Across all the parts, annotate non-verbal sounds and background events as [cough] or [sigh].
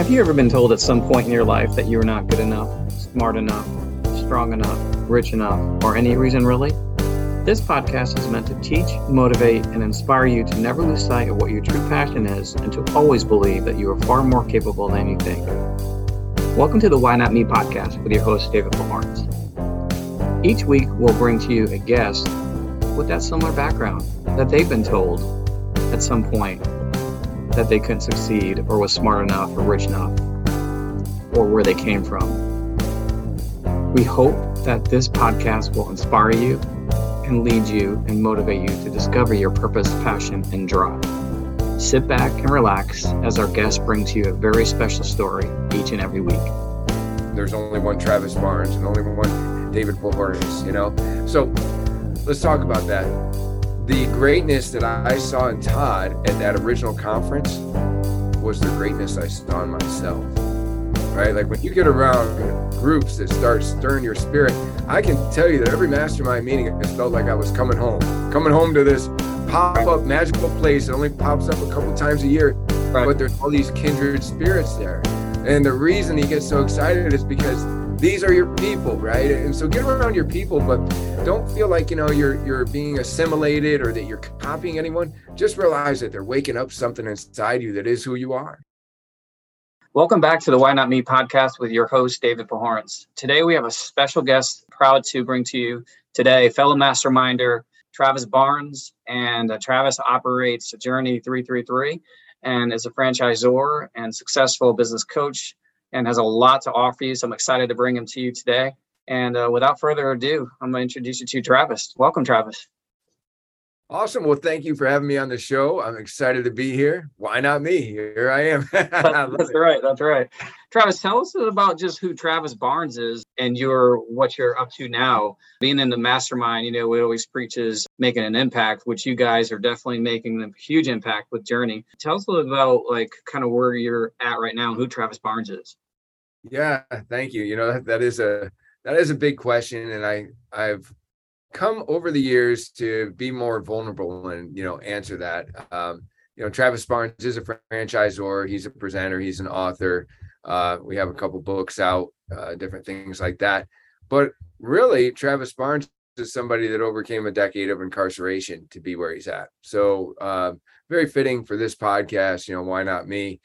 Have you ever been told at some point in your life that you are not good enough, smart enough, strong enough, rich enough, or any reason really? This podcast is meant to teach, motivate, and inspire you to never lose sight of what your true passion is and to always believe that you are far more capable than you think. Welcome to the Why Not Me podcast with your host, David Lawrence. Each week, we'll bring to you a guest with that similar background that they've been told at some point they couldn't succeed or was smart enough or rich enough or where they came from. We hope that this podcast will inspire you and lead you and motivate you to discover your purpose, passion, and drive. Sit back and relax as our guest brings you a very special story each and every week. There's only one Travis Barnes and only one David Pahornysz, you know? So let's talk about that the greatness that I saw in Todd at that original conference was the greatness I saw in myself. Right? Like when you get around groups that start stirring your spirit, I can tell you that every mastermind meeting, it felt like I was coming home, coming home to this pop up magical place. that only pops up a couple times a year, right. but there's all these kindred spirits there. And the reason he gets so excited is because these are your people, right? And so get around your people, but don't feel like you know you're you're being assimilated or that you're copying anyone. Just realize that they're waking up something inside you that is who you are. Welcome back to the Why Not Me podcast with your host David Pahornysz. Today we have a special guest, proud to bring to you today, fellow masterminder Travis Barnes, and uh, Travis operates Journey 333 and is a franchisor and successful business coach and has a lot to offer you. So I'm excited to bring him to you today. And uh, without further ado, I'm going to introduce you to Travis. Welcome, Travis. Awesome. Well, thank you for having me on the show. I'm excited to be here. Why not me? Here I am. [laughs] that's right. That's right. Travis, tell us about just who Travis Barnes is and your what you're up to now. Being in the mastermind, you know, we always preaches making an impact, which you guys are definitely making a huge impact with Journey. Tell us a little about like kind of where you're at right now and who Travis Barnes is. Yeah, thank you. You know, that, that is a that is a big question. And I I've come over the years to be more vulnerable and you know answer that. Um, you know, Travis Barnes is a franchisor. He's a presenter. He's an author. Uh, we have a couple books out, uh, different things like that. But really, Travis Barnes is somebody that overcame a decade of incarceration to be where he's at. So uh, very fitting for this podcast. You know, why not me?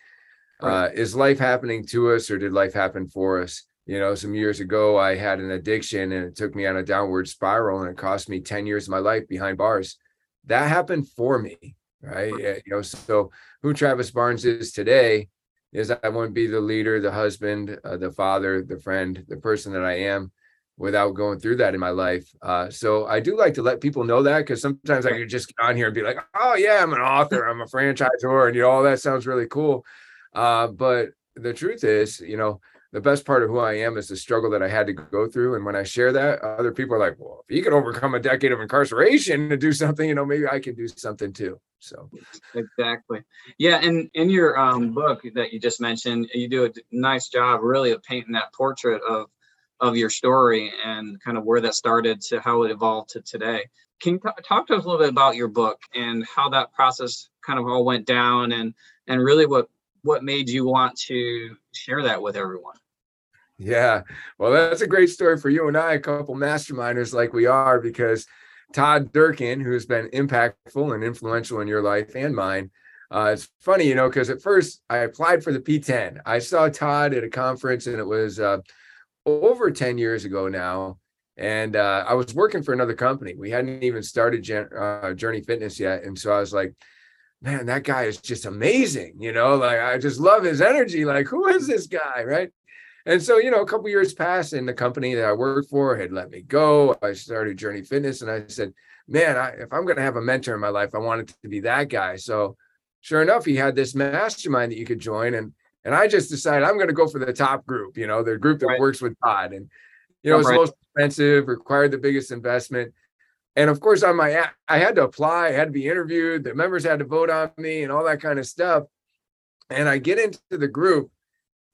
Uh, is life happening to us, or did life happen for us? You know some years ago i had an addiction and it took me on a downward spiral and it cost me 10 years of my life behind bars. That happened for me right? You know so who travis barnes is today is i wouldn't be the leader the husband uh, the father the friend the person that i am without going through that in my life. Uh, so i do like to let people know that because sometimes i could just get on here and be like oh yeah i'm an author i'm a franchisor and you know all that sounds really cool. Uh, but the truth is you know the best part of who I am is the struggle that I had to go through. And when I share that, other people are like, well, if you can overcome a decade of incarceration to do something, you know, maybe I can do something too. So exactly. Yeah. And in your um, book that you just mentioned, you do a nice job really of painting that portrait of of your story and kind of where that started to how it evolved to today. Can you t- talk to us a little bit about your book and how that process kind of all went down and and really what what made you want to share that with everyone? Yeah. Well, that's a great story for you and I, a couple masterminders like we are, because Todd Durkin, who's been impactful and influential in your life and mine, uh, it's funny, you know, because at first I applied for the P10. I saw Todd at a conference and it was uh, over 10 years ago now. And uh, I was working for another company. We hadn't even started Gen- uh, Journey Fitness yet. And so I was like, man, that guy is just amazing. You know, like I just love his energy. Like, who is this guy? Right. And so, you know, a couple years passed, and the company that I worked for had let me go. I started Journey Fitness, and I said, "Man, I, if I'm going to have a mentor in my life, I want it to be that guy." So, sure enough, he had this mastermind that you could join, and and I just decided I'm going to go for the top group. You know, the group that right. works with Todd, and you know, it's right. most expensive, required the biggest investment. And of course, on my I had to apply, I had to be interviewed, the members had to vote on me, and all that kind of stuff. And I get into the group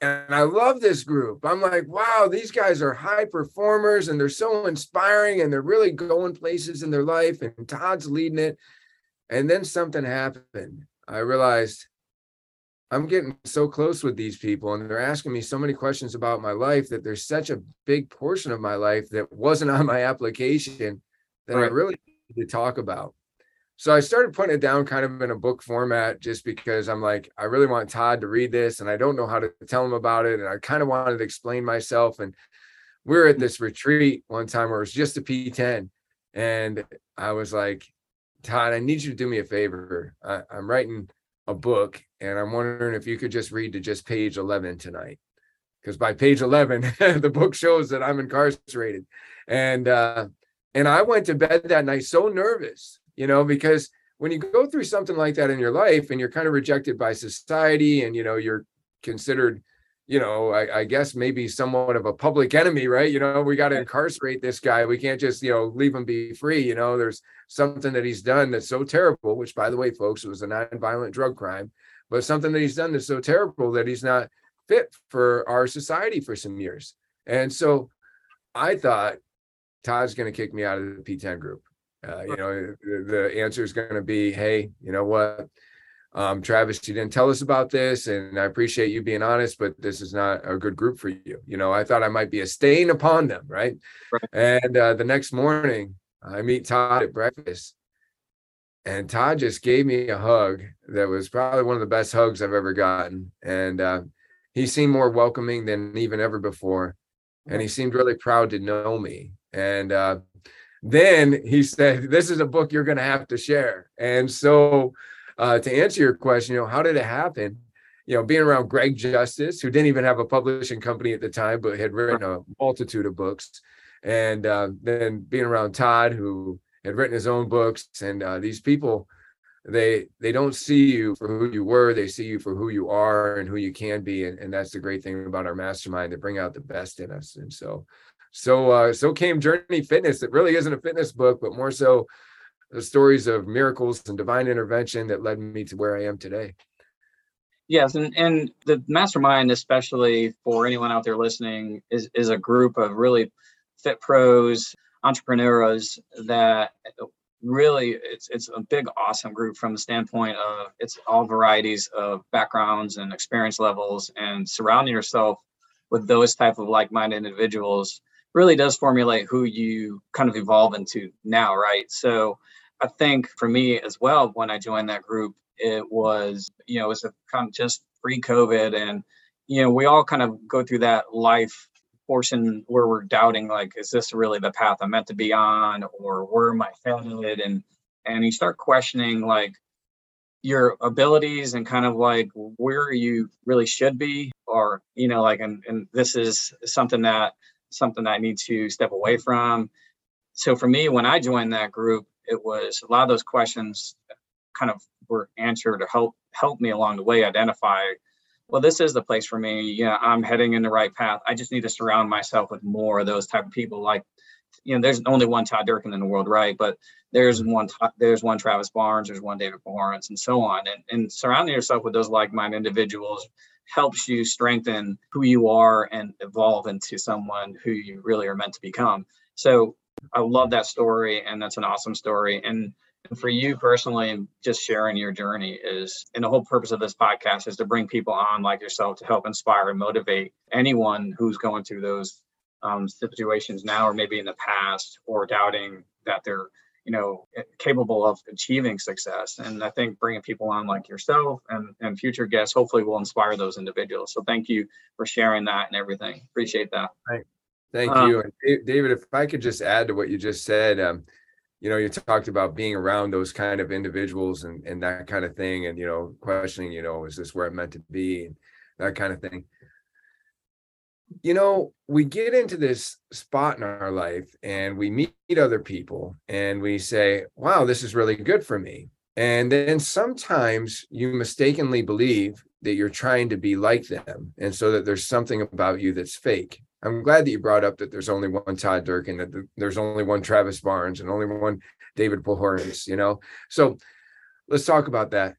and I love this group. I'm like, wow, these guys are high performers and they're so inspiring and they're really going places in their life. And Todd's leading it. And then something happened. I realized I'm getting so close with these people and they're asking me so many questions about my life that there's such a big portion of my life that wasn't on my application that right. I really need to talk about. So I started putting it down kind of in a book format just because I'm like, I really want Todd to read this and I don't know how to tell him about it. And I kind of wanted to explain myself. And we are at this retreat one time where it was just a P10. And I was like, Todd, I need you to do me a favor. I, I'm writing a book and i'm wondering if you could just read to just page 11 tonight because by page 11 [laughs] the book shows that i'm incarcerated and uh and i went to bed that night so nervous you know because when you go through something like that in your life and you're kind of rejected by society and you know you're considered you know, I, I, guess maybe somewhat of a public enemy, right? You know, we got to incarcerate this guy. We can't just, you know, leave him be free. You know, there's something that he's done that's so terrible, which by the way, folks, it was a non-violent drug crime, but something that he's done that's so terrible that he's not fit for our society for some years. And so I thought Todd's going to kick me out of the P10 group. Uh, you know, the, answer is going to be, hey, you know what? um, Travis, you didn't tell us about this, and I appreciate you being honest, but this is not a good group for you. You know, I thought I might be a stain upon them, right? right. And uh, the next morning, I meet Todd at breakfast, and Todd just gave me a hug that was probably one of the best hugs I've ever gotten. And uh, he seemed more welcoming than even ever before, and he seemed really proud to know me. And uh, then he said, "This is a book you're going to have to share." And so uh, to answer your question, you know, how did it happen? You know, being around Greg Justice, who didn't even have a publishing company at the time, but had written a multitude of books, and uh, then being around Todd, who had written his own books, and uh, these people, they they don't see you for who you were, they see you for who you are and who you can be, and, and that's the great thing about our mastermind. They bring out the best in us, and so so uh, so came Journey Fitness. It really isn't a fitness book, but more so the stories of miracles and divine intervention that led me to where I am today. Yes, and, and the mastermind, especially for anyone out there listening, is, is a group of really fit pros, entrepreneurs that really it's it's a big awesome group from the standpoint of it's all varieties of backgrounds and experience levels and surrounding yourself with those type of like-minded individuals really does formulate who you kind of evolve into now right so I think for me as well, when I joined that group, it was, you know, it was a kind of just pre COVID. And, you know, we all kind of go through that life portion where we're doubting, like, is this really the path I'm meant to be on? Or where am I headed? And, and you start questioning, like, your abilities and kind of like where you really should be or you know like and, and this is something that something that i need to step away from. So for me when i joined that group it was a lot of those questions kind of were answered to help help me along the way identify well this is the place for me. Yeah i'm heading in the right path. I just need to surround myself with more of those type of people. Like you know there's only one todd durkin in the world right? But there's mm-hmm. one there's one travis barnes there's one david lawrence and so on. And, and surrounding yourself with those like-minded individuals helps you strengthen who you are and evolve into someone who you really are meant to become so I love that story, and that's an awesome story. And, for you personally, just sharing your journey is, and the whole purpose of this podcast is to bring people on like yourself to help inspire and motivate anyone who's going through those um, situations now, or maybe in the past, or doubting that they're you know capable of achieving success and i think bringing people on like yourself and and future guests hopefully will inspire those individuals so thank you for sharing that and everything appreciate that right. Thank um, you. And David, if I could just add to what you just said, um, you know, you talked about being around those kind of individuals and, and that kind of thing, and, you know, questioning, you know, is this where I'm meant to be? And that kind of thing. You know, we get into this spot in our life and we meet other people and we say, wow, this is really good for me. And then sometimes you mistakenly believe that you're trying to be like them. And so that there's something about you that's fake. I'm glad that you brought up that there's only one Todd Durkin, that there's only one Travis Barnes, and only one David Pohorns, you know? So let's talk about that.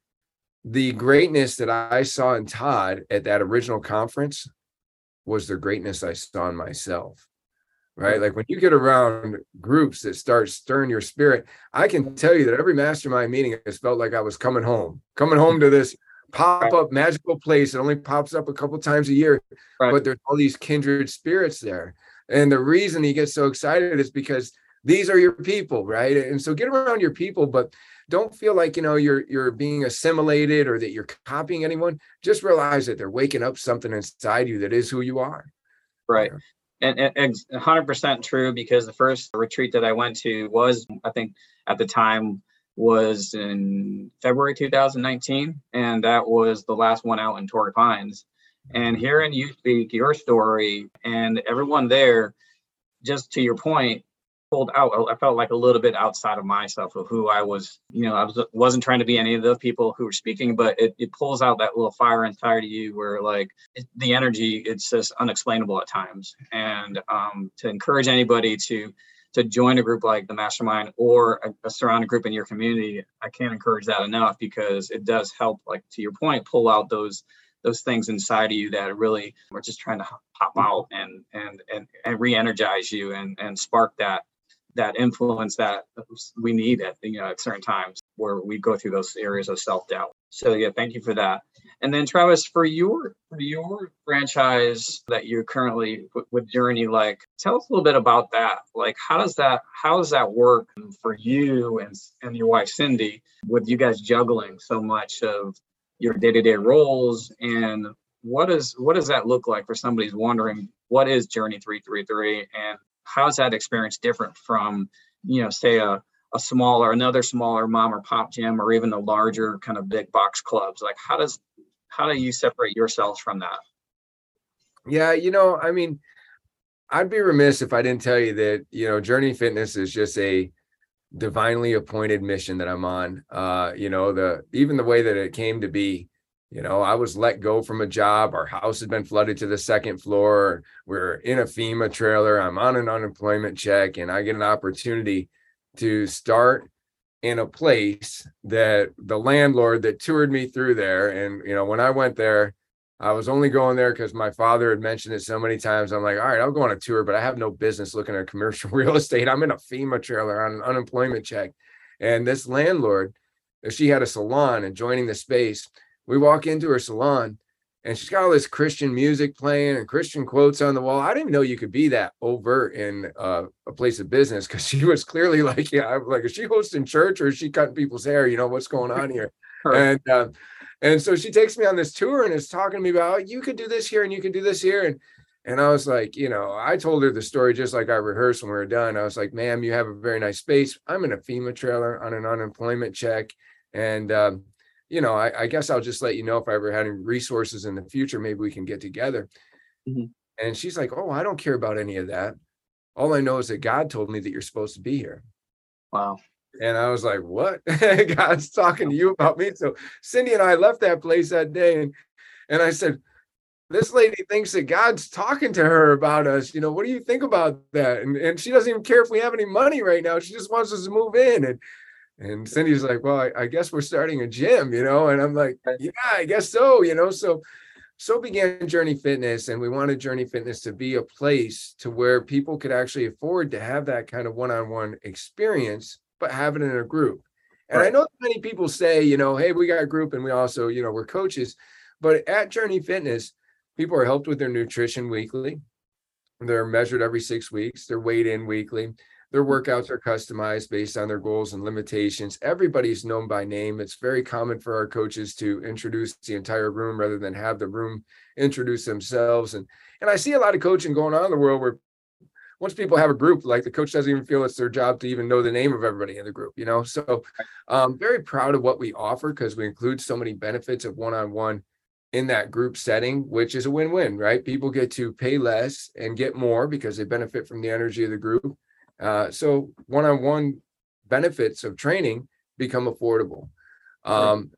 The greatness that I saw in Todd at that original conference was the greatness I saw in myself. Right. Like when you get around groups that start stirring your spirit, I can tell you that every mastermind meeting has felt like I was coming home, coming home to this pop-up magical place. It only pops up a couple times a year, right. but there's all these kindred spirits there. And the reason he gets so excited is because these are your people, right? And so get around your people, but don't feel like you know you're you're being assimilated or that you're copying anyone. Just realize that they're waking up something inside you that is who you are. Right. And, and 100% true because the first retreat that I went to was, I think, at the time was in February 2019, and that was the last one out in Torrey Pines. And hearing you speak your story and everyone there, just to your point, pulled out. I felt like a little bit outside of myself of who I was. You know, I was, wasn't trying to be any of the people who were speaking, but it, it pulls out that little fire inside of you where like it, the energy, it's just unexplainable at times. And um, to encourage anybody to to join a group like the mastermind or a, a surrounding group in your community, I can't encourage that enough because it does help, like to your point, pull out those those things inside of you that really are just trying to pop out and and and, and re-energize you and and spark that that influence that we need at you know at certain times where we go through those areas of self-doubt. So yeah thank you for that. And then travis for your for your franchise that you're currently with journey like tell us a little bit about that. Like how does that how does that work for you and and your wife cindy with you guys juggling so much of your day-to-day roles? And what is what does that look like for somebody who's wondering what is journey 333 and how's that experience different from you know say a, a smaller another smaller mom or pop gym or even the larger kind of big box clubs? Like how does how do you separate yourselves from that? Yeah you know i mean i'd be remiss if i didn't tell you that you know journey fitness is just a divinely appointed mission that i'm on. Uh you know the even the way that it came to be you know, I was let go from a job. Our house had been flooded to the second floor. We're in a FEMA trailer. I'm on an unemployment check, and I get an opportunity to start in a place that the landlord that toured me through there. And, you know, when I went there, I was only going there because my father had mentioned it so many times. I'm like, all right, I'll go on a tour, but I have no business looking at commercial [laughs] real estate. I'm in a FEMA trailer on an unemployment check. And this landlord, she had a salon and joining the space we walk into her salon and she's got all this Christian music playing and Christian quotes on the wall. I didn't know you could be that overt in uh, a place of business because [laughs] she was clearly like, yeah, I'm like, is she hosting church or is she cutting people's hair? You know, what's going on here? [laughs] and uh, and so she takes me on this tour and is talking to me about, oh, you could do this here and you could do this here. And and I was like, you know, I told her the story just like I rehearsed when we were done. I was like, ma'am, you have a very nice space. I'm in a FEMA trailer on an unemployment check. And um, you know, I, I, guess I'll just let you know if I ever had any resources in the future, maybe we can get together. Mm-hmm. And she's like, Oh, I don't care about any of that. All I know is that God told me that you're supposed to be here. Wow. And I was like, What? [laughs] God's talking to you about me. So Cindy and I left that place that day and and I said, this lady thinks that God's talking to her about us. You know, what do you think about that? And, and she doesn't even care if we have any money right now. She just wants us to move in. And and Cindy's like, well, I, I, guess we're starting a gym, you know? And I'm like, yeah, I guess so, you know? So, so began Journey Fitness. And we wanted Journey Fitness to be a place to where people could actually afford to have that kind of one-on-one experience, but have it in a group. And right. I know many people say, you know, hey, we got a group and we also, you know, we're coaches. But at Journey Fitness, people are helped with their nutrition weekly. They're measured every six weeks. They're weighed in weekly their workouts are customized based on their goals and limitations. Everybody's known by name. It's very common for our coaches to introduce the entire room rather than have the room introduce themselves. And and I see a lot of coaching going on in the world where once people have a group, like the coach doesn't even feel it's their job to even know the name of everybody in the group, you know. So I'm um, very proud of what we offer because we include so many benefits of one-on-one in that group setting, which is a win-win, right? People get to pay less and get more because they benefit from the energy of the group uh, so one-on-one benefits of training become affordable. Um,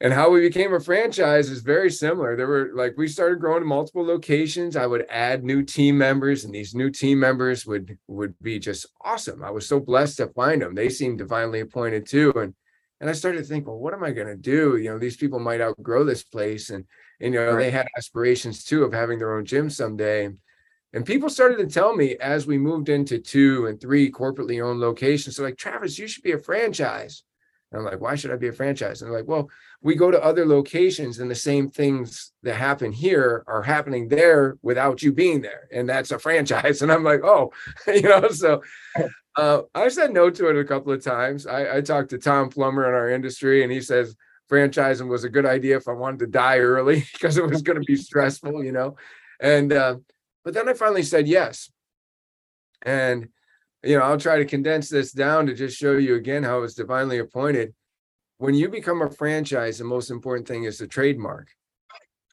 and how we became a franchise is very similar. There were like we started growing to multiple locations. I would add new team members, and these new team members would would be just awesome. I was so blessed to find them. They seemed divinely appointed too. And and I started to think, well, what am I going to do? You know, these people might outgrow this place, and, and you know, right. they had aspirations too of having their own gym someday. And people started to tell me as we moved into two and three corporately owned locations, they're like, Travis, you should be a franchise. And I'm like, why should I be a franchise? And they're like, well, we go to other locations and the same things that happen here are happening there without you being there. And that's a franchise. [laughs] And I'm like, oh, [laughs] you know, so uh, I said no to it a couple of times. I, I talked to Tom Plummer in our industry and he says franchising was a good idea if I wanted to die early [laughs] because it was going to be stressful, you know. And uh, but then I finally said yes. And you know, I'll try to condense this down to just show you again how it was divinely appointed. When you become a franchise, the most important thing is the trademark.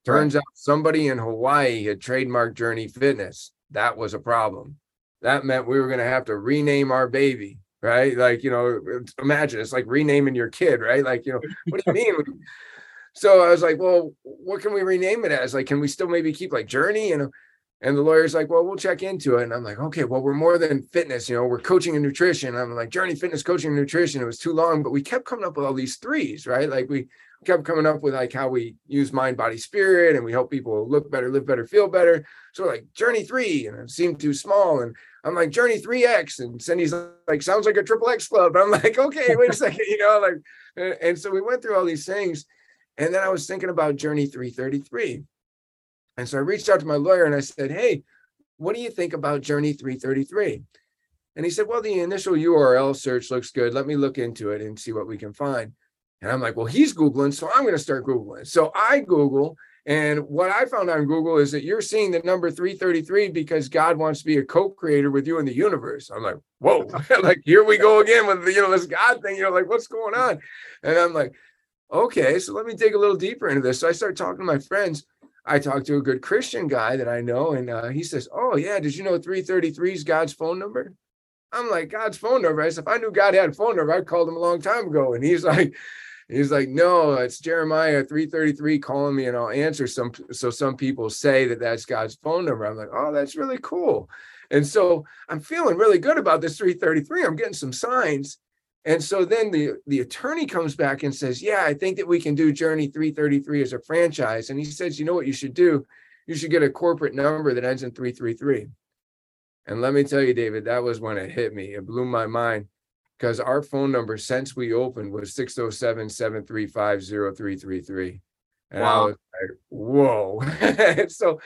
Turns out somebody in Hawaii had trademarked Journey Fitness. That was a problem. That meant we were going to have to rename our baby, right? Like, you know, imagine it's like renaming your kid, right? Like, you know, what do you mean? [laughs] so I was like, well, what can we rename it as? Like, can we still maybe keep like Journey? You know, and the lawyer's like, well, we'll check into it. And I'm like, okay, well, we're more than fitness, you know, we're coaching and nutrition. I'm like, Journey Fitness, coaching and nutrition. It was too long, but we kept coming up with all these threes, right? Like we kept coming up with like how we use mind, body, spirit, and we help people look better, live better, feel better. So like Journey three, and it seemed too small. And I'm like, Journey 3X. And Cindy's like, sounds like a triple X club. I'm like, okay, wait a [laughs] second, you know, like, and so we went through all these things. And then I was thinking about Journey 333. And so I reached out to my lawyer and I said, Hey, what do you think about Journey 333? And he said, Well, the initial URL search looks good. Let me look into it and see what we can find. And I'm like, Well, he's Googling, so I'm going to start Googling. So I Google. And what I found on Google is that you're seeing the number 333 because God wants to be a co-creator with you in the universe. I'm like, whoa, [laughs] [laughs] like here we go again with the, you know, this God thing. You know, like what's going on? And I'm like, okay, so let me dig a little deeper into this. So I start talking to my friends I talked to a good Christian guy that I know, and uh, he says, "Oh yeah, did you know 333 is God's phone number?" I'm like, "God's phone number." I said, "If I knew God had a phone number, I'd called him a long time ago." And he's [laughs] like, "He's like, no, it's Jeremiah 333 calling me, and I'll answer some." So some people say that that's God's phone number. I'm like, "Oh, that's really cool." And so I'm feeling really good about this 333. I'm getting some signs. And so then the, the attorney comes back and says, Yeah, I think that we can do Journey 333 as a franchise. And he says, You know what you should do? You should get a corporate number that ends in 333. And let me tell you, David, that was when it hit me. It blew my mind because our phone number since we opened was 607 735 0333. And wow. I was like, Whoa. [laughs] so,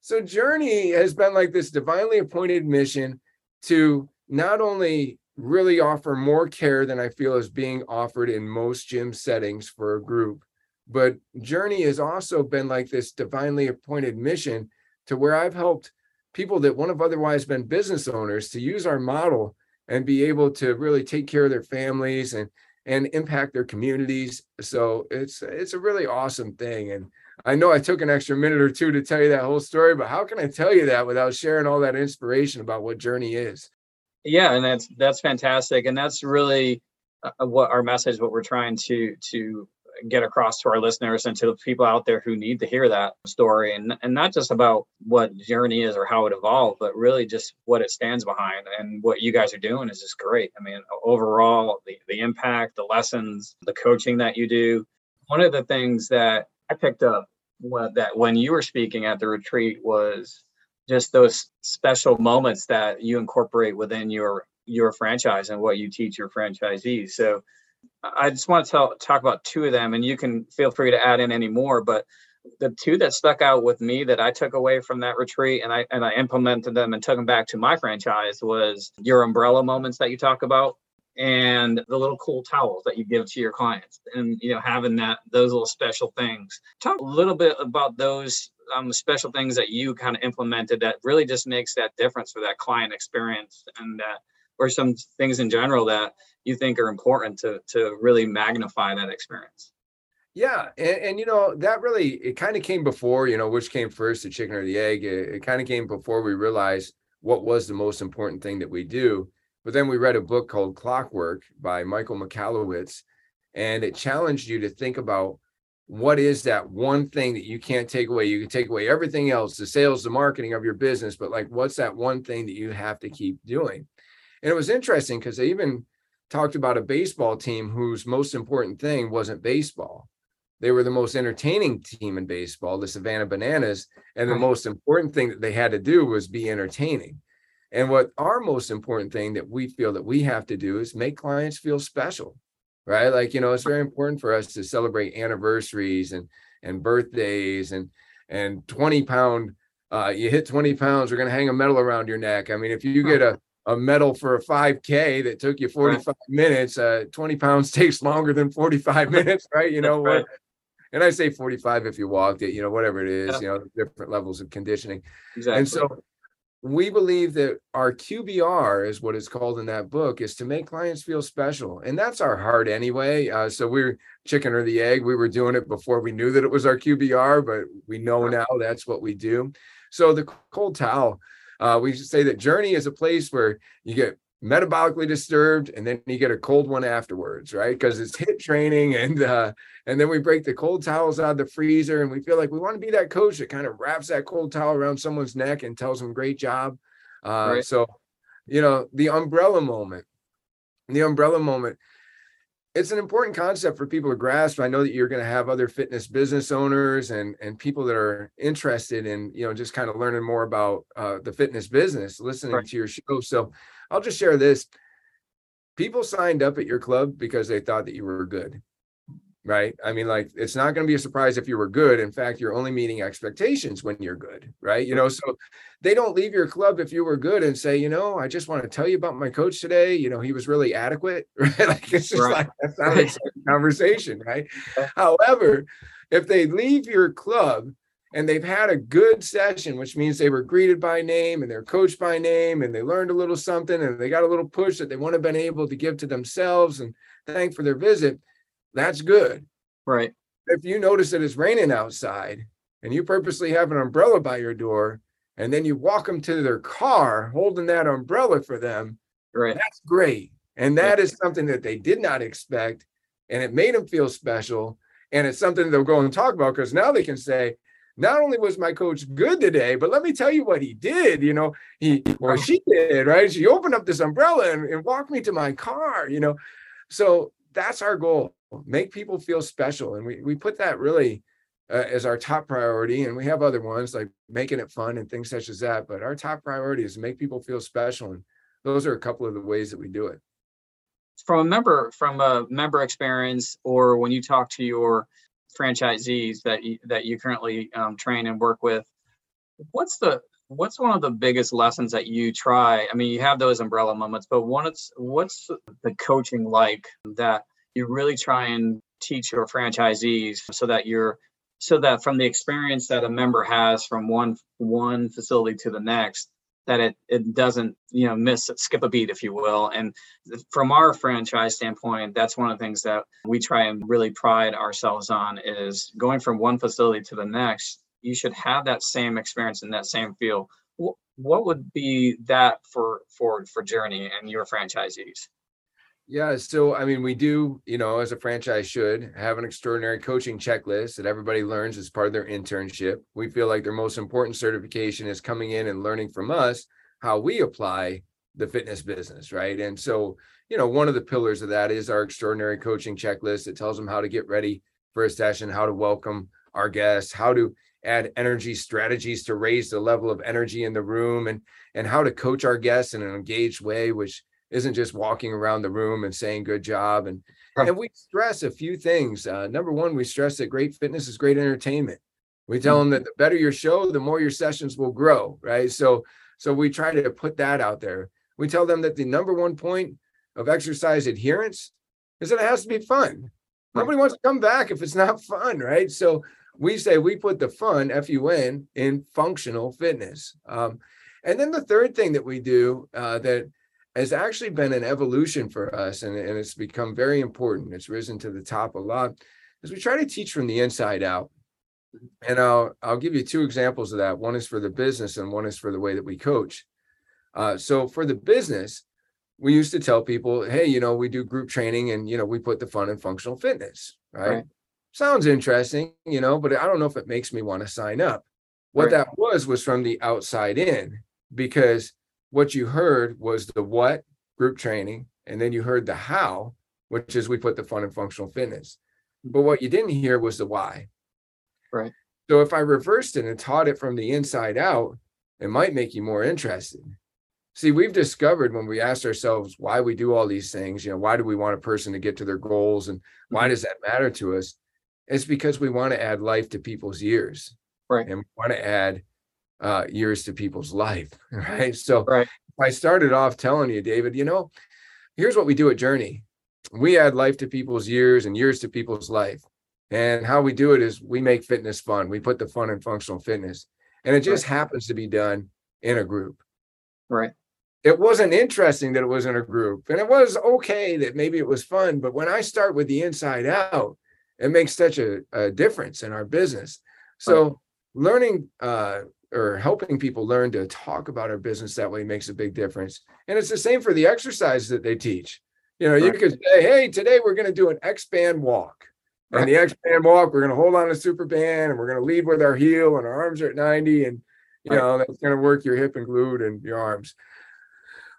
so Journey has been like this divinely appointed mission to not only really offer more care than I feel is being offered in most gym settings for a group. But Journey has also been like this divinely appointed mission to where I've helped people that wouldn't have otherwise been business owners to use our model and be able to really take care of their families and and impact their communities. So it's it's a really awesome thing. And I know I took an extra minute or two to tell you that whole story, but how can I tell you that without sharing all that inspiration about what Journey is? Yeah and that's that's fantastic and that's really uh, uh, what our message what we're trying to to get across to our listeners and to the people out there who need to hear that story and and not just about what journey is or how it evolved but really just what it stands behind and what you guys are doing is just great. I mean overall the, the impact the lessons the coaching that you do. One of the things that i picked up that when you were speaking at the retreat was just those special moments that you incorporate within your your franchise and what you teach your franchisees. So I just want to tell, talk about two of them, and you can feel free to add in any more. But the two that stuck out with me that I took away from that retreat and I and I implemented them and took them back to my franchise was your umbrella moments that you talk about and the little cool towels that you give to your clients and you know having that those little special things. Talk a little bit about those um, special things that you kind of implemented that really just makes that difference for that client experience and that or some things in general that you think are important to to really magnify that experience. Yeah and, and you know that really it kind of came before you know which came first the chicken or the egg. It, it kind of came before we realized what was the most important thing that we do but then we read a book called clockwork by michael michalowicz and it challenged you to think about what is that one thing that you can't take away? You can take away everything else, the sales, the marketing of your business, but like, what's that one thing that you have to keep doing? And it was interesting because they even talked about a baseball team whose most important thing wasn't baseball. They were the most entertaining team in baseball, the Savannah Bananas. And the most important thing that they had to do was be entertaining. And what our most important thing that we feel that we have to do is make clients feel special right? Like, you know, it's very important for us to celebrate anniversaries and and birthdays and and 20 pound uh you hit 20 pounds, we're gonna hang a medal around your neck. I mean, if you get a a medal for a 5k that took you 45 right. minutes, uh 20 pounds [laughs] takes longer than 45 [laughs] minutes, right? You know, right. and I say 45 if you walked it, you know, whatever it is, yeah. you know, different levels of conditioning. Exactly. And so we believe that our QBR is what is called in that book is to make clients feel special. And that's our heart anyway. Uh, so we're chicken or the egg. We were doing it before we knew that it was our QBR, but we know now that's what we do. So the cold towel, uh, we say that journey is a place where you get metabolically disturbed and then you get a cold one afterwards right because it's HIIT training and uh and then we break the cold towels out of the freezer and we feel like we want to be that coach that kind of wraps that cold towel around someone's neck and tells them great job uh right. so you know the umbrella moment the umbrella moment it's an important concept for people to grasp i know that you're going to have other fitness business owners and and people that are interested in you know just kind of learning more about uh, the fitness business listening right. to your show so I'll just share this. People signed up at your club because they thought that you were good. Right. I mean, like, it's not going to be a surprise if you were good. In fact, you're only meeting expectations when you're good. Right. You know, so they don't leave your club if you were good and say, you know, I just want to tell you about my coach today. You know, he was really adequate. [laughs] Right. Like, it's just right. like that's not a conversation. Right. However, if they leave your club and they've had a good session, which means they were greeted by name and they're coached by name and they learned a little something and they got a little push that they wouldn't have been able to give to themselves and thank for their visit. That's good. Right. If you notice that it's raining outside and you purposely have an umbrella by your door and then you walk them to their car holding that umbrella for them, right. that's great. And that is something that they did not expect and it made them feel special. And it's something they'll go and talk about because now they can say, not only was my coach good today, but let me tell you what he did. You know, he or she did, right? She opened up this umbrella and, and walked me to my car, you know. So that's our goal. Make people feel special. And we we put that really uh, as our top priority. And we have other ones like making it fun and things such as that. But our top priority is make people feel special. And those are a couple of the ways that we do it. From a member, from a member experience, or when you talk to your franchisees that you, that you currently um, train and work with, what's the what's one of the biggest lessons that you try? I mean, you have those umbrella moments, but what's what's the coaching like that you really try and teach your franchisees so that you're so that from the experience that a member has from one one facility to the next that it it doesn't you know miss skip a beat if you will. And from our franchise standpoint that's one of the things that we try and really pride ourselves on is going from one facility to the next you should have that same experience and that same feel. What would be that for for for journey and your franchisees yeah. So, I mean, we do, you know, as a franchise should have an extraordinary coaching checklist that everybody learns as part of their internship. We feel like their most important certification is coming in and learning from us how we apply the fitness business. Right. And so, you know, one of the pillars of that is our extraordinary coaching checklist. It tells them how to get ready for a session, how to welcome our guests, how to add energy strategies to raise the level of energy in the room and and how to coach our guests in an engaged way which isn't just walking around the room and saying good job and and we stress a few things uh, number one we stress that great fitness is great entertainment. We tell them that the better your show the more your sessions will grow right? So so we try to put that out there. We tell them that the number one point of exercise adherence is that it has to be fun. Nobody wants to come back if it's not fun right? So we say we put the fun f-u-n in functional fitness um, and then the third thing that we do uh, that has actually been an evolution for us and, and it's become very important. It's risen to the top a lot as we try to teach from the inside out. And I'll I'll give you two examples of that. One is for the business and one is for the way that we coach. Uh, so for the business, we used to tell people, hey, you know, we do group training and you know, we put the fun in functional fitness, right? right. Sounds interesting, you know, but I don't know if it makes me want to sign up. What right. that was was from the outside in because what you heard was the what group training, and then you heard the how, which is we put the fun and functional fitness. But what you didn't hear was the why. Right. So if I reversed it and taught it from the inside out, it might make you more interested. see, we've discovered when we asked ourselves why we do all these things, you know, why do we want a person to get to their goals and why Mhm. does that matter to us? It's because we want to add life to people's years. Right. And we want to add uh, years to people's life. [laughs] Right. So Right. I started off telling you, David, you know, here's what we do at Journey. We add life to people's years and years to people's life. And how we do it is we make fitness fun. We put the fun in functional fitness. And it just happens to be done in a group. Right. It wasn't interesting that it was in a group. And it was okay that maybe it was fun. But when I start with the inside out, it makes such a, a difference in our business. So learning uh, or helping people learn to talk about our business that way makes a big difference. And it's the same for the exercise that they teach. You know, you Right. could say, hey, today we're going to do an X band walk. And the X band walk, we're going to hold on to super band and we're going to lead with our heel and our arms are at 90. And, you Right. know, that's going to work your hip and glute and your arms.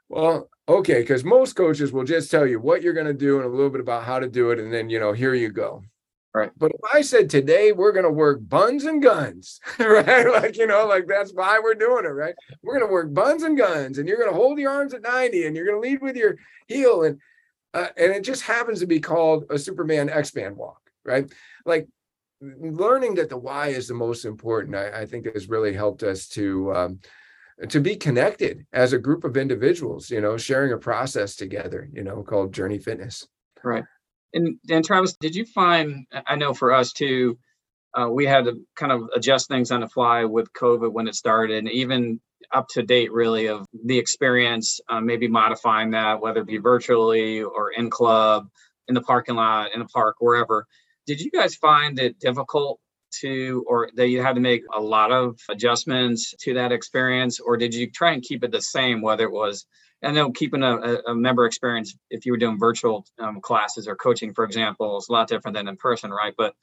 Well, okay, because most coaches will just tell you what you're going to do and a little bit about how to do it. And then, you know, here you go. Right. But if I said today we're going to work buns and guns, [laughs] right? Like, you know, like that's why we're doing it, right? We're going to work buns and guns and you're going to hold your arms at 90 and you're going to lead with your heel. And, uh, and it just happens to be called a Superman X band walk, right? Like learning that the why is the most important, I, I think has really helped us to, um, to be connected as a group of individuals, you know, sharing a process together, you know, called Journey Fitness. Right. And Travis, did you find? I know for us too, uh, we had to kind of adjust things on the fly with COVID when it started, and even up to date, really, of the experience. Uh, maybe modifying that, whether it be virtually or in club, in the parking lot, in the park, wherever. Did you guys find it difficult to, or that you had to make a lot of adjustments to that experience, or did you try and keep it the same, whether it was I know keeping a, a- member experience, if you were doing virtual um, classes or coaching, for example, is a lot different than in person, right? But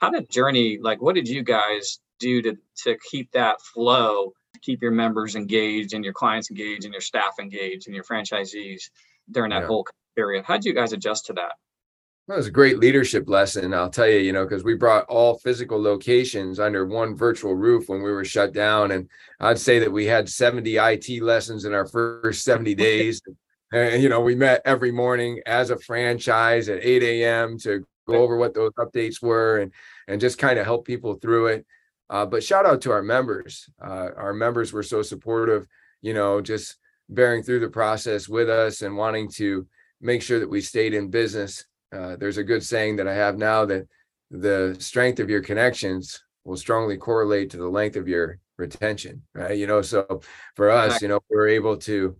how did Journey, like, what did you guys do to to keep that flow, keep your members engaged and your clients engaged and your staff engaged and your franchisees during that Yeah. whole period? How did you guys adjust to that? That was a great leadership lesson, I'll tell you, you know, because we brought all physical locations under one virtual roof when we were shut down. And I'd say that we had 70 IT lessons in our first 70 [laughs] days. And, you know, we met every morning as a franchise at 8 a.m. to go over what those updates were and, and just kind of help people through it. Uh, but shout out to our members. Uh, our members were so supportive, you know, just bearing through the process with us and wanting to make sure that we stayed in business uh, there's a good saying that I have now that the strength of your connections will strongly correlate to the length of your retention, right? You know, so for us, you know, we are able to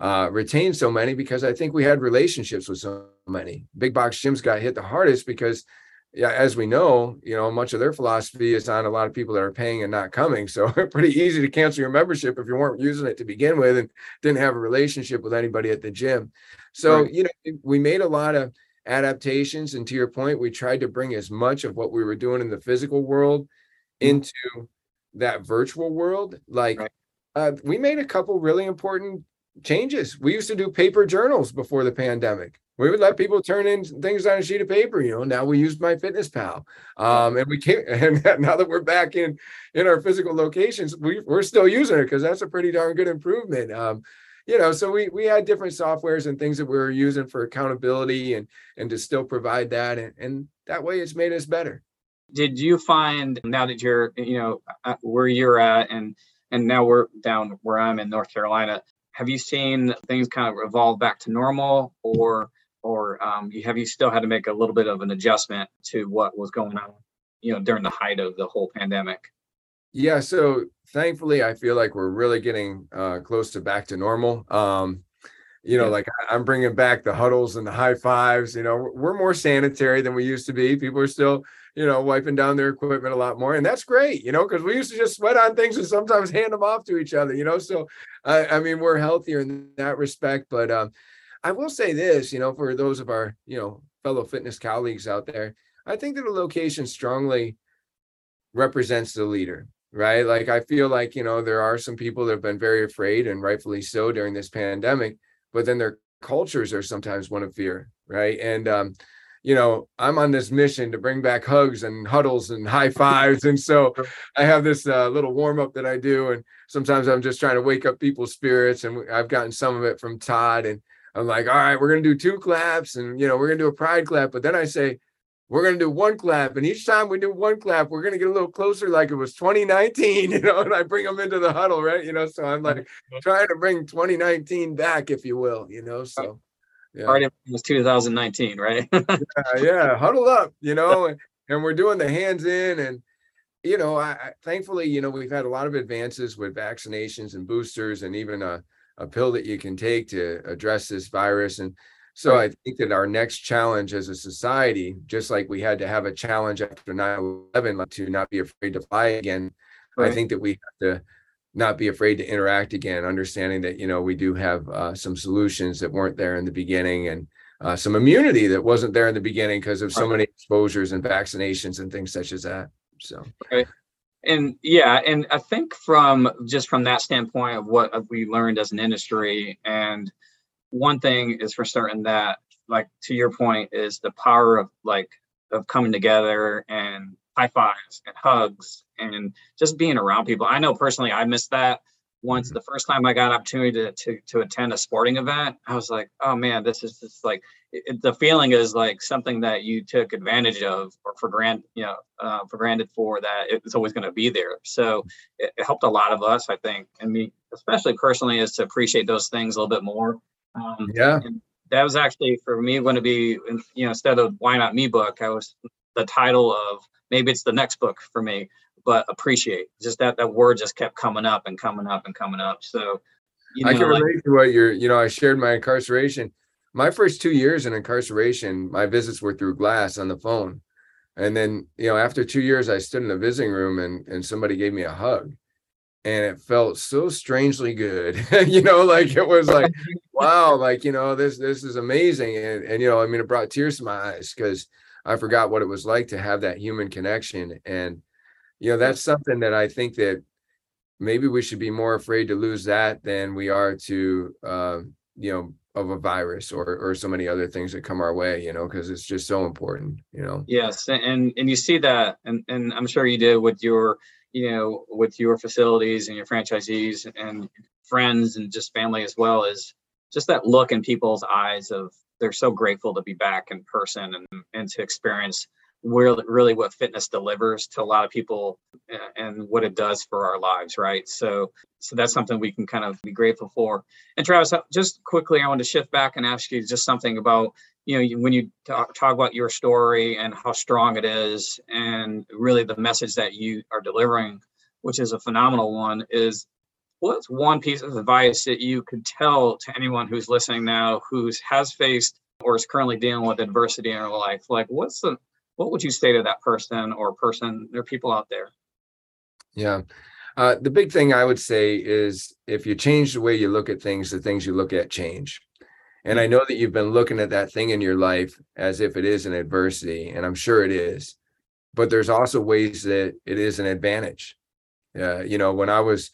uh, retain so many because I think we had relationships with so many. Big box gyms got hit the hardest because, yeah, as we know, you know, much of their philosophy is on a lot of people that are paying and not coming. So [laughs] pretty easy to cancel your membership if you weren't using it to begin with and didn't have a relationship with anybody at the gym. So, Right. you know, we made a lot of adaptations and to your point we tried to bring as much of what we were doing in the physical world Mhm. into that virtual world like Right. uh, we made a couple really important changes we used to do paper journals before the pandemic we would let people turn in things on a sheet of paper you know now we use MyFitnessPal um and we can't [laughs] and now that we're back in in our physical locations we, we're still using it because that's a pretty darn good improvement um you know so we we had different softwares and things that we were using for accountability and and to still provide that and, and that way it's made us better Did you find now that you're, you know, uh, where you're at, and and now we're down where I'm in North Carolina? Have you seen things kind of evolve back to normal, or or um, you- have you still had to make a little bit of an adjustment to what was going on, you know, during the height of the whole pandemic? Yeah so thankfully i feel like we're really getting uh close to back to normal. Um you know like i'm bringing back the huddles and the high fives you know we're- we're more sanitary than we used to be. People are still you know wiping down their equipment a lot more and that's great you know because we used to just sweat on things and sometimes [laughs] hand them off to each other you know so i, I mean we're healthier in that respect but um i will say this you know for those of our you know fellow fitness colleagues out there i think that a location strongly represents the leader right like i feel like you know there are some people that have been very afraid and rightfully so during this pandemic but then their cultures are sometimes one of fear right and um you know, I'm on this mission to bring back hugs and huddles and high fives. And so I have this uh, little warm up that I do. And sometimes I'm just trying to wake up people's spirits. And I've gotten some of it from Todd. And I'm like, all right, we're going to do two claps and, you know, we're going to do a pride clap. But then I say, we're going to do one clap. And each time we do one clap, we're going to get a little closer, like it was 2019, [laughs] you know, and I bring them into the huddle, right? You know, so I'm like [laughs] trying to bring 2019 back, if you will, you know, so. Yeah. Already was 2019, right? [laughs] yeah, yeah, huddle up, you know, and, and we're doing the hands in and you know, I, I, thankfully, you know, we've had a lot of advances with vaccinations and boosters and even a, a pill that you can take to address this virus. And so. I think that our next challenge as a society, just like we had to have a challenge after 9 11 to not be afraid to fly again, right. I think that we have to not be afraid to interact again, understanding that you know we do have uh, some solutions that weren't there in the beginning and uh, some immunity that wasn't there in the beginning because of so many exposures and vaccinations and things such as that. So. Okay. And yeah, and I think from just from that standpoint of what we learned as an industry, and one thing is for certain that, like to your point, is the power of like of coming together and high fives and hugs and just being around people. I know personally, I missed that once mm-hmm. the first time I got an opportunity to, to, to attend a sporting event. I was like, oh man, this is just like it, the feeling is like something that you took advantage of or for granted, you know, uh, for granted for that it's always going to be there. So it, it, helped a lot of us, I think, and me especially personally, is to appreciate those things a little bit more. Um, yeah. that was actually for me going to be, you know, instead of why not me book, I was the title of maybe it's the next book for me but appreciate just that that word just kept coming up and coming up and coming up so you know, i can relate like, to what you're you know i shared my incarceration. My first two years in incarceration my visits were through glass on the phone. And then you know after two years i stood in the visiting room and and somebody gave me a hug and it felt so strangely good [laughs] you know like it was like wow like you know this this is amazing and and you know i mean it brought tears to my eyes because I forgot what it was like to have that human connection. And, you know, that's something that I think that maybe we should be more afraid to lose that than we are to, uh, you know, of a virus or or so many other things that come our way, you know, because it's just so important, you know. Yes, and and you see that, and and I'm sure you did with your, you know, with your facilities and your franchisees and friends and just family as well is just that look in people's eyes of they're so grateful to be back in person and, and to experience really, really what fitness delivers to a lot of people and what it does for our lives right? So so that's something we can kind of be grateful for. And travis uh, just quickly i want to shift back and ask you just something about you know when you talk, talk about your story and how strong it is and really the message that you are delivering which is a phenomenal one is what's one piece of advice that you could tell to anyone who's listening now who's has faced or is currently dealing with adversity in their life? Like what's the what would you say to that person or person or people out there yeah uh, the big thing i would say is if you change the way you look at things the things you look at change and i mm-hmm. know that you've been looking at that thing in your life as if it is an adversity and i'm sure it is but there's also ways that it is an advantage uh, you know when i was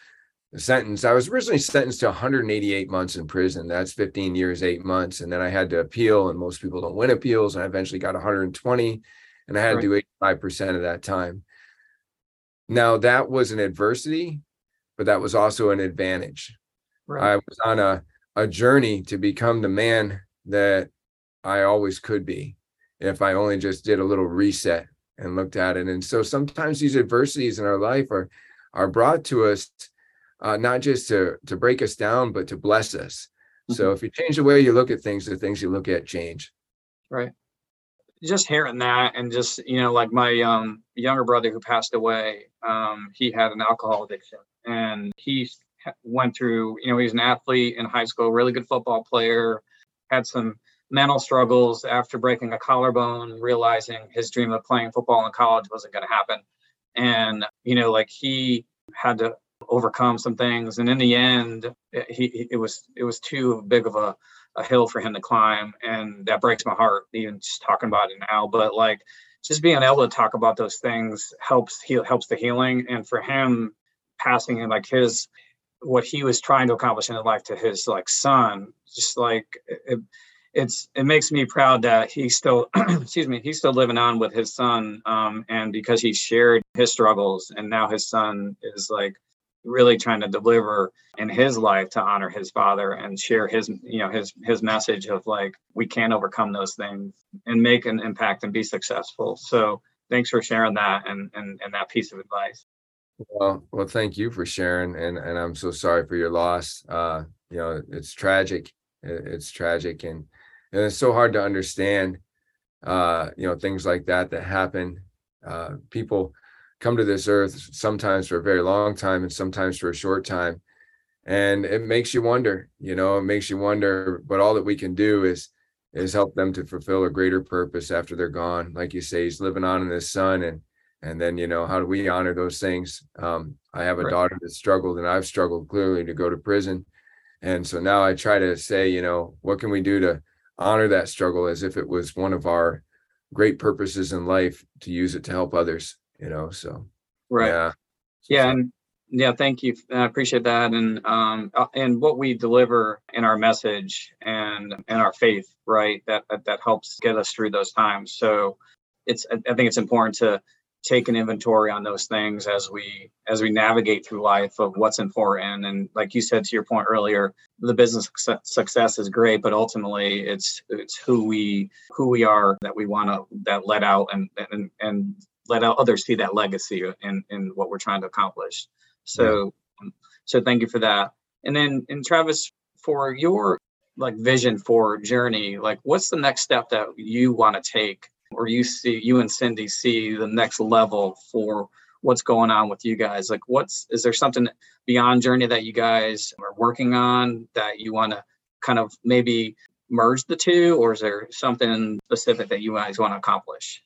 sentenced, I was originally sentenced to 188 months in prison. That's 15 years, eight months. And then I had to appeal, and most people don't win appeals. And I eventually got 120, and I had right. to do 85% of that time. Now, that was an adversity, but that was also an advantage. Right. I was on a, a journey to become the man that I always could be if I only just did a little reset and looked at it. And so sometimes these adversities in our life are are brought to us uh, not just to to break us down, but to bless us. Mm-hmm. So if you change the way you look at things, the things you look at change. Right. Just hearing that, and just you know, like my um, younger brother who passed away, um, he had an alcohol addiction, and he went through. You know, he was an athlete in high school, really good football player, had some mental struggles after breaking a collarbone, realizing his dream of playing football in college wasn't going to happen. And, you know, like he had to overcome some things and in the end he it was it was too big of a, a hill for him to climb and that breaks my heart even just talking about it now. But like just being able to talk about those things helps heal helps the healing. And for him passing and like his what he was trying to accomplish in his life to his like son just like it, it's it makes me proud that he's still [clears throat] excuse me he's still living on with his son um, and because he shared his struggles and now his son is like really trying to deliver in his life to honor his father and share his you know his his message of like we can overcome those things and make an impact and be successful. So thanks for sharing that and and, and that piece of advice. Well well thank you for sharing and and i'm so sorry for your loss. Uh you know it's tragic. It's tragic and and it's so hard to understand uh you know things like that that happen. Uh people come to this earth sometimes for a very long time and sometimes for a short time. And it makes you wonder you know it makes you wonder but all that we can do is is help them to fulfill a greater purpose after they're gone. Like you say he's living on in his son and and then you know how do we honor those things? Um i have a right. daughter that struggled and i've struggled clearly to go to prison. And so now i try to say you know what can we do to honor that struggle as if it was one of our great purposes in life to use it to help others you know so right. yeah. Yeah and yeah thank you i appreciate that and um uh, and what we deliver in our message and in our faith right that, that that helps get us through those times so it's i think it's important to take an inventory on those things as we as we navigate through life of what's important and like you said to your point earlier the business success is great but ultimately it's it's who we who we are that we want to that let out and and and let others see that legacy in in what we're trying to accomplish so yeah. Um, so thank you for that and then and travis for your like vision for journey like what's the next step that you want to take or you see you and Cindy see the next level for what's going on with you guys? Like, what's is there something beyond Journey that you guys are working on that you want to kind of maybe merge the two, or is there something specific that you guys want to accomplish?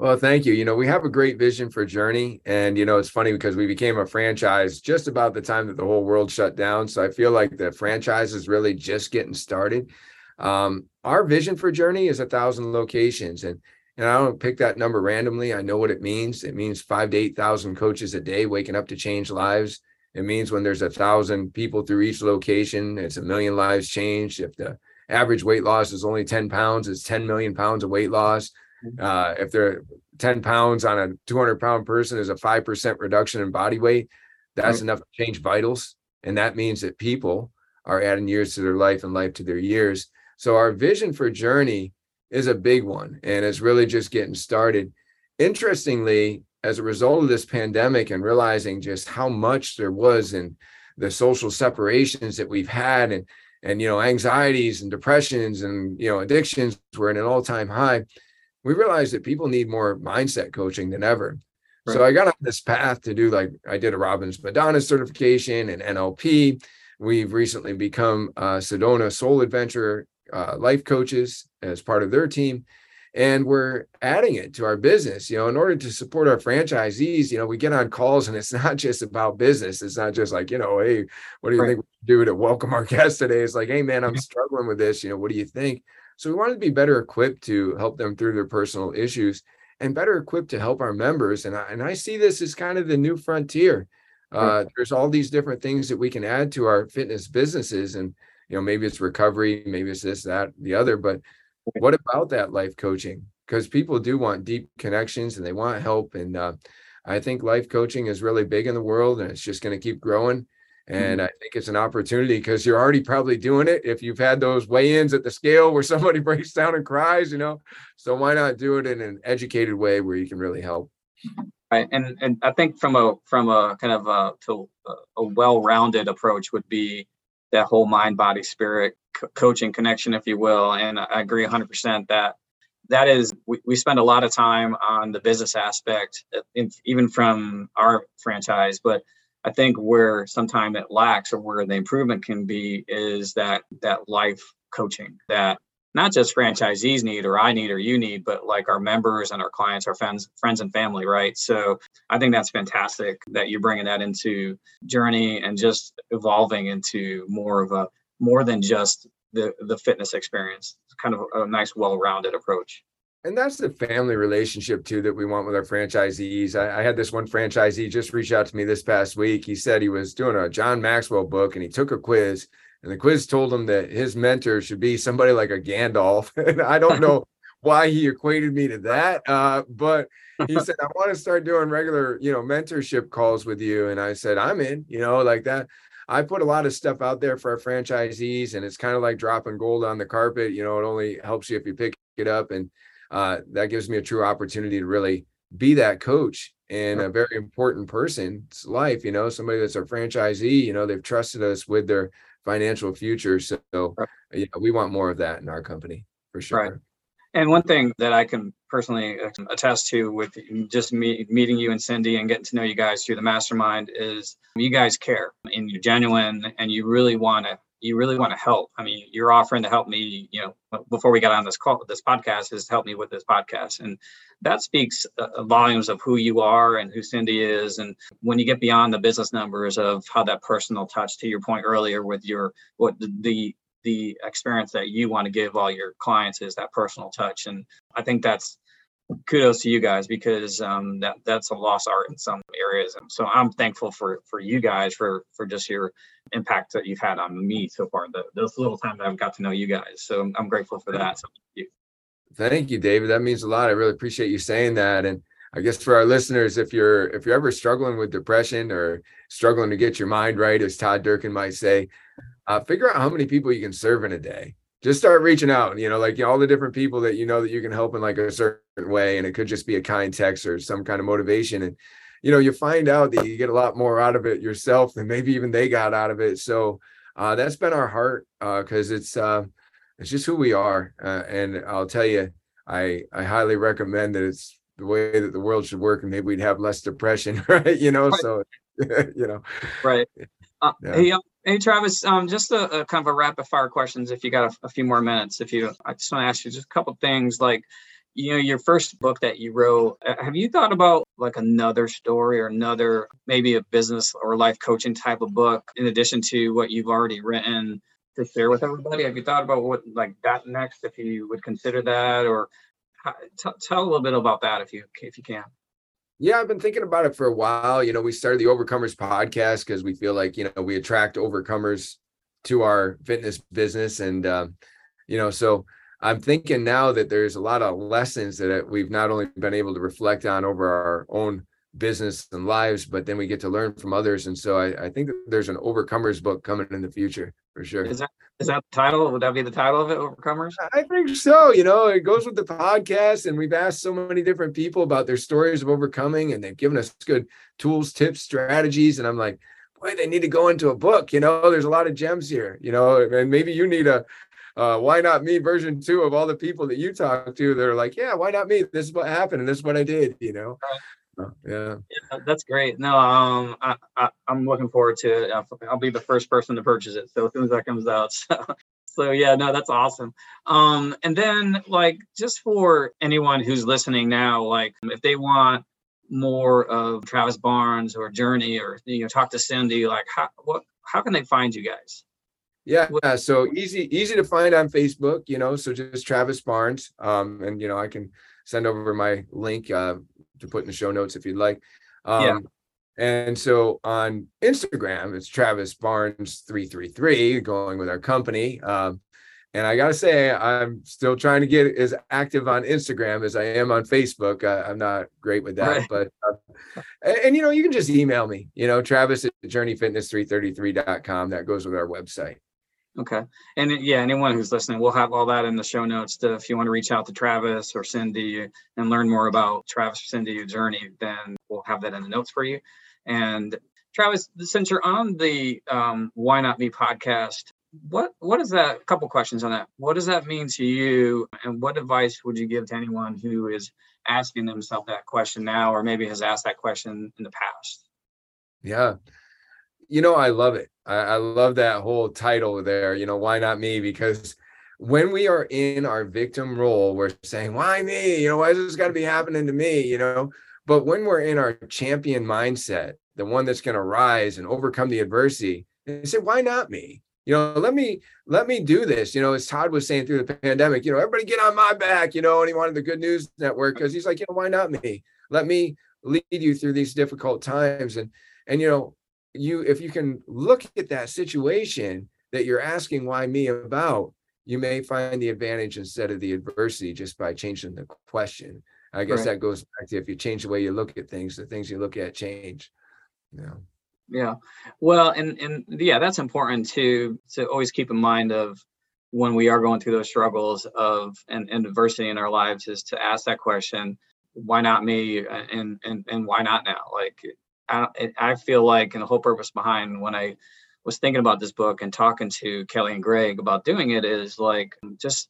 Well, thank you. You know, we have a great vision for Journey. And, you know, it's funny because we became a franchise just about the time that the whole world shut down. So I feel like the franchise is really just getting started. Um, our vision for Journey is a thousand locations. And and I don't pick that number randomly. I know what it means. It means five to 8,000 coaches a day waking up to change lives. It means when there's a thousand people through each location, it's a million lives changed. If the average weight loss is only 10 pounds, it's 10 million pounds of weight loss. Mm-hmm. Uh, if they're 10 pounds on a 200 pound person is a 5% reduction in body weight, that's right. enough to change vitals. And that means that people are adding years to their life and life to their years. So our vision for Journey is a big one and it's really just getting started. Interestingly, as a result of this pandemic and realizing just how much there was in the social separations that we've had and and you know anxieties and depressions and you know addictions were at an all-time high we realized that people need more mindset coaching than ever. Right. so i got on this path to do like i did a Robbins Madanes certification and nlp we've recently become uh, sedona soul adventure uh, life coaches as part of their team. And we're adding it to our business you know in order to support our franchisees you know we get on calls and it's [laughs] not just about business. It's not just like you know hey what do you right. think we do to welcome our guests today? It's like hey man i'm struggling with this. You know what do you think so we wanted to be better equipped to help them through their personal issues and better equipped to help our members. And I, and I see this as kind of the new frontier. Uh, there's all these different things that we can add to our fitness businesses and you know maybe it's recovery maybe it's this that the other but what about that life coaching? Because people do want deep connections and they want help. And uh, i think life coaching is really big in the world and it's just going to keep growing and mm-hmm. i think it's an opportunity because you're already probably doing it if you've had those weigh-ins at the scale where [laughs] somebody breaks down and cries you know so why not do it in an educated way where you can really help right and and i think from a from a kind of a to a well-rounded approach would be that whole mind body spirit co- coaching connection if you will and i agree 100% that that is we, we spend a lot of time on the business aspect in, even from our franchise but i think where sometimes it lacks or where the improvement can be is that that life coaching that not just franchisees need or I need or you need, but like our members and our clients, our friends, friends and family, right? So I think that's fantastic that you're bringing that into journey and just evolving into more of a more than just the the fitness experience. It's kind of a nice, well-rounded approach. And that's the family relationship too that we want with our franchisees. I, I had this one franchisee just reach out to me this past week. He said he was doing a John Maxwell book and he took a quiz And the quiz told him that his mentor should be somebody like a Gandalf. [laughs] and I don't know [laughs] why he equated me to that. Uh, but he [laughs] said, I want to start doing regular, you know, mentorship calls with you. And I said, I'm in, you know, like that. I put a lot of stuff out there for our franchisees, and it's kind of like dropping gold on the carpet. You know, it only helps you if you pick it up. And uh, that gives me a true opportunity to really be that coach in a very important person's life, you know, somebody that's a franchisee, you know, they've trusted us with their financial future. So, right. you know, we want more of that in our company for sure. Right. And one thing that I can personally attest to with just me, meeting you and Cindy and getting to know you guys through the mastermind is you guys care and you're genuine and you really want to you really want to help. I mean, you're offering to help me, you know, before we got on this call, this podcast is to help me with this podcast. And that speaks uh, volumes of who you are and who Cindy is. And when you get beyond the business numbers of how that personal touch to your point earlier with your, what the, the, the experience that you want to give all your clients is that personal touch. And I think that's kudos to you guys because um, that that's a lost art in some areas. And so I'm thankful for for you guys for for just your impact that you've had on me so far. The, those little times that I've got to know you guys. So I'm, I'm grateful for that. So thank you. Thank you, David. That means a lot. I really appreciate you saying that. And I guess for our listeners, if you're if you're ever struggling with depression or struggling to get your mind right, as Todd Durkin might say, uh, figure out how many people you can serve in a day just start reaching out you know like you know, all the different people that you know that you can help in like a certain way and it could just be a kind text or some kind of motivation and you know you find out that you get a lot more out of it yourself than maybe even they got out of it so uh, that's been our heart because uh, it's uh, it's just who we are uh, and i'll tell you i i highly recommend that it's the way that the world should work and maybe we'd have less depression [laughs] right you know right. so [laughs] you know right uh, yeah. hey, um, Hey Travis, um, just a, a, kind of a rapid fire questions. If you got a, a, few more minutes, if you, I just want to ask you just a couple things. Like, you know, your first book that you wrote, uh, have you thought about like another story or another maybe a business or life coaching type of book in addition to what you've already written to share with everybody? Have you thought about what like that next, if you would consider that, or t- tell a little bit about that if you if you can. Yeah, I've been thinking about it for a while. You know, we started the Overcomers podcast because we feel like, you know, we attract overcomers to our fitness business. And, um, you know, so I'm thinking now that there's a lot of lessons that we've not only been able to reflect on over our own business and lives, but then we get to learn from others. And so I, I think that there's an Overcomers book coming in the future for sure. Is that is that the title? Would that be the title of it, Overcomers? I think so. You know, it goes with the podcast, and we've asked so many different people about their stories of overcoming, and they've given us good tools, tips, strategies. And I'm like, boy, they need to go into a book. You know, there's a lot of gems here. You know, and maybe you need a uh, why not me version two of all the people that you talk to. that are like, yeah, why not me? This is what happened, and this is what I did. You know. Yeah. yeah. that's great. No, um, I, I am looking forward to it. I'll be the first person to purchase it. So as soon as that comes out, [laughs] so, so yeah, no, that's awesome. Um, and then like just for anyone who's listening now, like if they want more of Travis Barnes or Journey or you know talk to Cindy, like how what how can they find you guys? Yeah, yeah, so easy easy to find on Facebook, you know, so just Travis Barnes. Um, and you know, I can send over my link uh, to put in the show notes if you'd like. Um, yeah. And so on Instagram, it's Travis Barnes three three three, going with our company. Um, and I gotta say, I'm still trying to get as active on Instagram as I am on Facebook. I, am not great with that, right. but uh, and, and, you know, you can just email me. You know, Travis at journeyfitness333.com. That goes with our website. Okay. And yeah, anyone who's listening, we'll have all that in the show notes. To, if you want to reach out to Travis or Cindy and learn more about Travis or Cindy journey, then we'll have that in the notes for you. And Travis, since you're on the um, Why Not Me podcast, what what is that? A couple questions on that. What does that mean to you, and what advice would you give to anyone who is asking themselves that question now, or maybe has asked that question in the past? Yeah, you know, I love it. I, I love that whole title there. You know, why not me? Because when we are in our victim role, we're saying, why me? You know, why is this got to be happening to me? You know, but when we're in our champion mindset, the one that's going to rise and overcome the adversity, and say, why not me? You know, let me let me do this. You know, as Todd was saying through the pandemic, you know, everybody get on my back. You know, and he wanted the Good News Network because he's like, you know, why not me? Let me lead you through these difficult times. And and you know, you if you can look at that situation that you're asking why me about, you may find the advantage instead of the adversity just by changing the question. I guess right. that goes back to if you change the way you look at things, the things you look at change. Yeah. Yeah. Well, and and yeah, that's important to to always keep in mind of when we are going through those struggles of and, and adversity in our lives is to ask that question, why not me and and and why not now? Like I I feel like and the whole purpose behind when I was thinking about this book and talking to Kelly and Greg about doing it is like just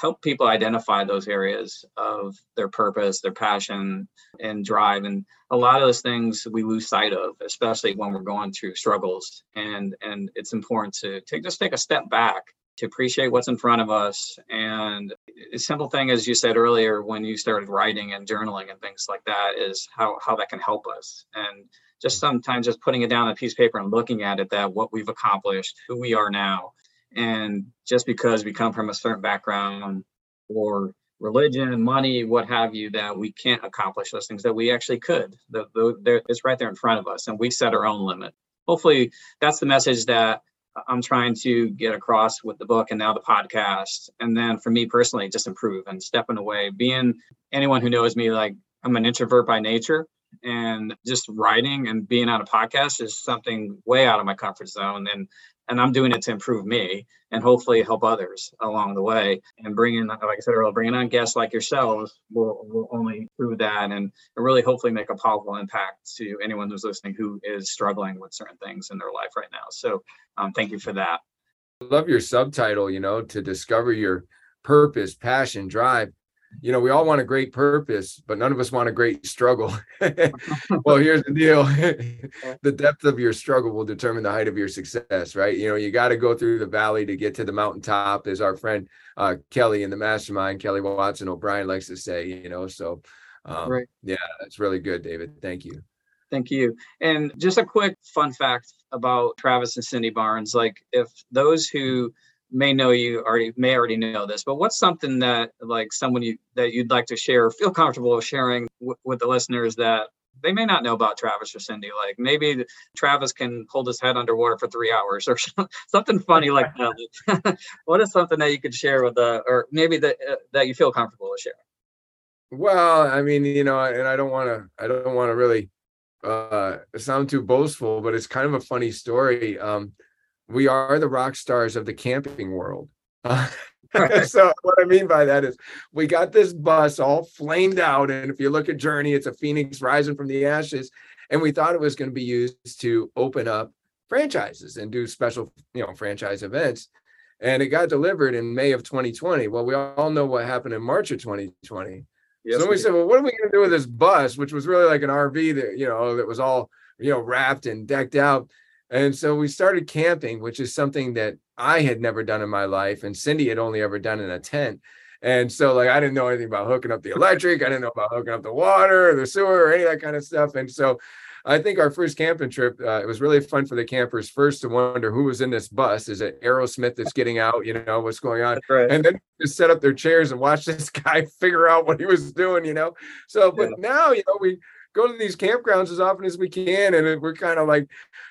help people identify those areas of their purpose, their passion, and drive. And a lot of those things we lose sight of, especially when we're going through struggles. And and it's important to take just take a step back to appreciate what's in front of us. And a simple thing, as you said earlier, when you started writing and journaling and things like that, is how how that can help us. And just sometimes just putting it down on a piece of paper and looking at it that what we've accomplished who we are now and just because we come from a certain background or religion money what have you that we can't accomplish those things that we actually could the, the, it's right there in front of us and we set our own limit hopefully that's the message that i'm trying to get across with the book and now the podcast. And then for me personally just improve and stepping away. Being anyone who knows me like i'm an introvert by nature. And just writing and being on a podcast is something way out of my comfort zone. And and i'm doing it to improve me and hopefully help others along the way. And bringing like i said earlier bringing on guests like yourselves will, will only prove that and really hopefully make a powerful impact to anyone who's listening who is struggling with certain things in their life right now. So um, thank you for that. Love your subtitle you know to discover your purpose passion drive you know, we all want a great purpose, but none of us want a great struggle. [laughs] [laughs] well, here's the deal [laughs] the depth of your struggle will determine the height of your success, right? You know, you got to go through the valley to get to the mountaintop, as our friend uh, Kelly in the mastermind, Kelly Watson O'Brien likes to say, you know. So, um, right. yeah, that's really good, David. Thank you. Thank you. And just a quick fun fact about Travis and Cindy Barnes like, if those who may know you already may already know this but what's something that like someone you that you'd like to share feel comfortable sharing w- with the listeners that they may not know about Travis or Cindy. Like maybe Travis can hold his head underwater for three hours or [laughs] something funny like that. [laughs] [laughs] what is something that you could share with the, or maybe that uh, that you feel comfortable to share? Well, I mean, you know, and I don't want to, I don't want to really uh sound too boastful, but it's kind of a funny story. Um, we are the rock stars of the camping world. [laughs] Uh, so what I mean by that is we got this bus all flamed out. And if you look at Journey, it's a phoenix rising from the ashes. And we thought it was going to be used to open up franchises and do special, you know, franchise events. And it got delivered in May of 2020. Well, we all know what happened in March of 2020. Yes, so we, we said, well, what are we going to do with this bus, which was really like an RV that, you know, that was all, you know, wrapped and decked out. And so we started camping, which is something that I had never done in my life, and Cindy had only ever done in a tent. And so, like, I didn't know anything about hooking up the electric. I didn't know about hooking up the water, or the sewer, or any of that kind of stuff. And so, I think our first camping trip, uh, it was really fun for the campers first to wonder who was in this bus. Is it Aerosmith that's getting out? You know, what's going on? Right. And then just set up their chairs and watch this [laughs] guy figure out what he was doing, you know? So, but yeah. now, you know, we, go to these campgrounds as often as we can. And we're kind of like,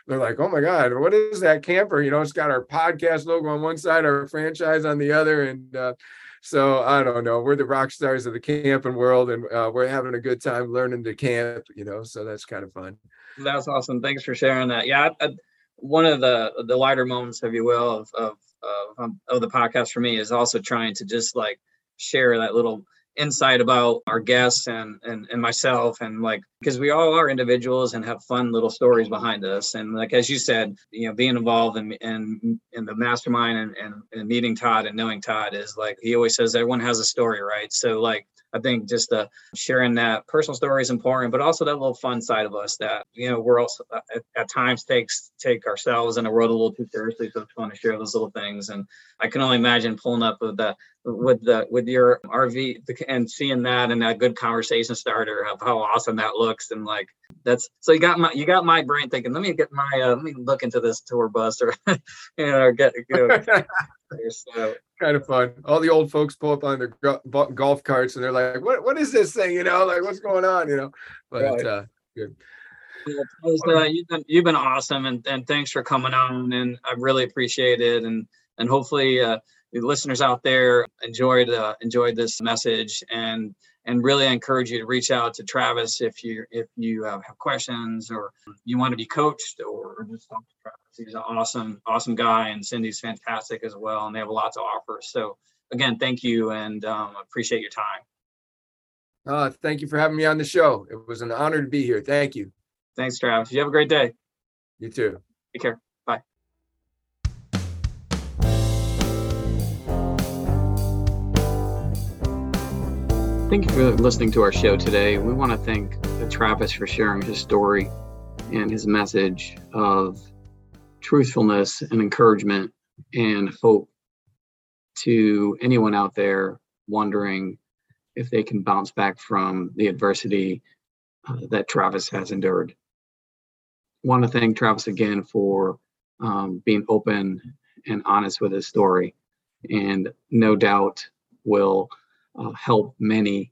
they're like, oh my God, what is that camper? You know, it's got our podcast logo on one side, our franchise on the other. And uh, so I don't know. We're the rock stars of the camping world and uh, we're having a good time learning to camp, you know, so that's kind of fun. That's awesome. Thanks for sharing that. Yeah. I, I, one of the the lighter moments, if you will, of, of, of, of the podcast for me is also trying to just like share that little insight about our guests and, and and myself and like because we all are individuals and have fun little stories behind us. And like as you said you know being involved in in, in the mastermind and, and, and meeting todd and knowing todd is like he always says everyone has a story right? So like I think just uh, sharing that personal story is important, but also that little fun side of us that you know we're also uh, at, at, times takes take ourselves and the world a little too seriously. So it's fun to share those little things. And I can only imagine pulling up with the with the with your RV and seeing that and that good conversation starter of how awesome that looks and like that's so you got my you got my brain thinking let me get my uh, let me look into this tour bus or [laughs] you know or get you know, [laughs] so kind of fun. All the old folks pull up on their go- golf carts and they're like, "What? What is this thing? You know, like what's going on? You know?" But right. uh, good. uh, you've been you've been awesome, and, and thanks for coming on, and I really appreciate it, and and hopefully uh, the listeners out there enjoyed uh, enjoyed this message, and and really encourage you to reach out to Travis if you if you uh, have questions or you want to be coached or just talk to Travis. He's an awesome awesome guy, and Cindy's fantastic as well, and they have a lot to offer. So again, thank you, and um, appreciate your time. Uh, thank you for having me on the show. It was an honor to be here. Thank you. Thanks, Travis. You have a great day. You too. Take care. Thank you for listening to our show today. We want to thank Travis for sharing his story and his message of truthfulness and encouragement and hope to anyone out there wondering if they can bounce back from the adversity uh, that Travis has endured. Want to thank Travis again for um, being open and honest with his story, and no doubt will uh, help many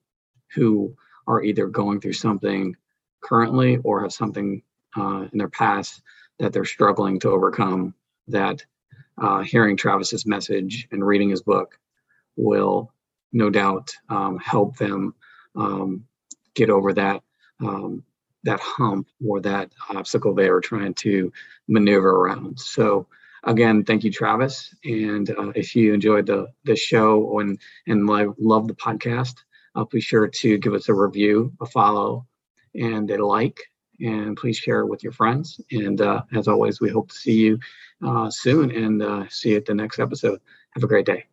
who are either going through something currently or have something uh, in their past that they're struggling to overcome. That uh, hearing Travis's message and reading his book will no doubt um, help them um, get over that um, that hump or that obstacle they were trying to maneuver around. So again, thank you, Travis. And uh, if you enjoyed the the show and and love the podcast, uh, be sure to give us a review, a follow, and a like. And please share it with your friends. And uh, as always, we hope to see you uh, soon and uh, see you at the next episode. Have a great day.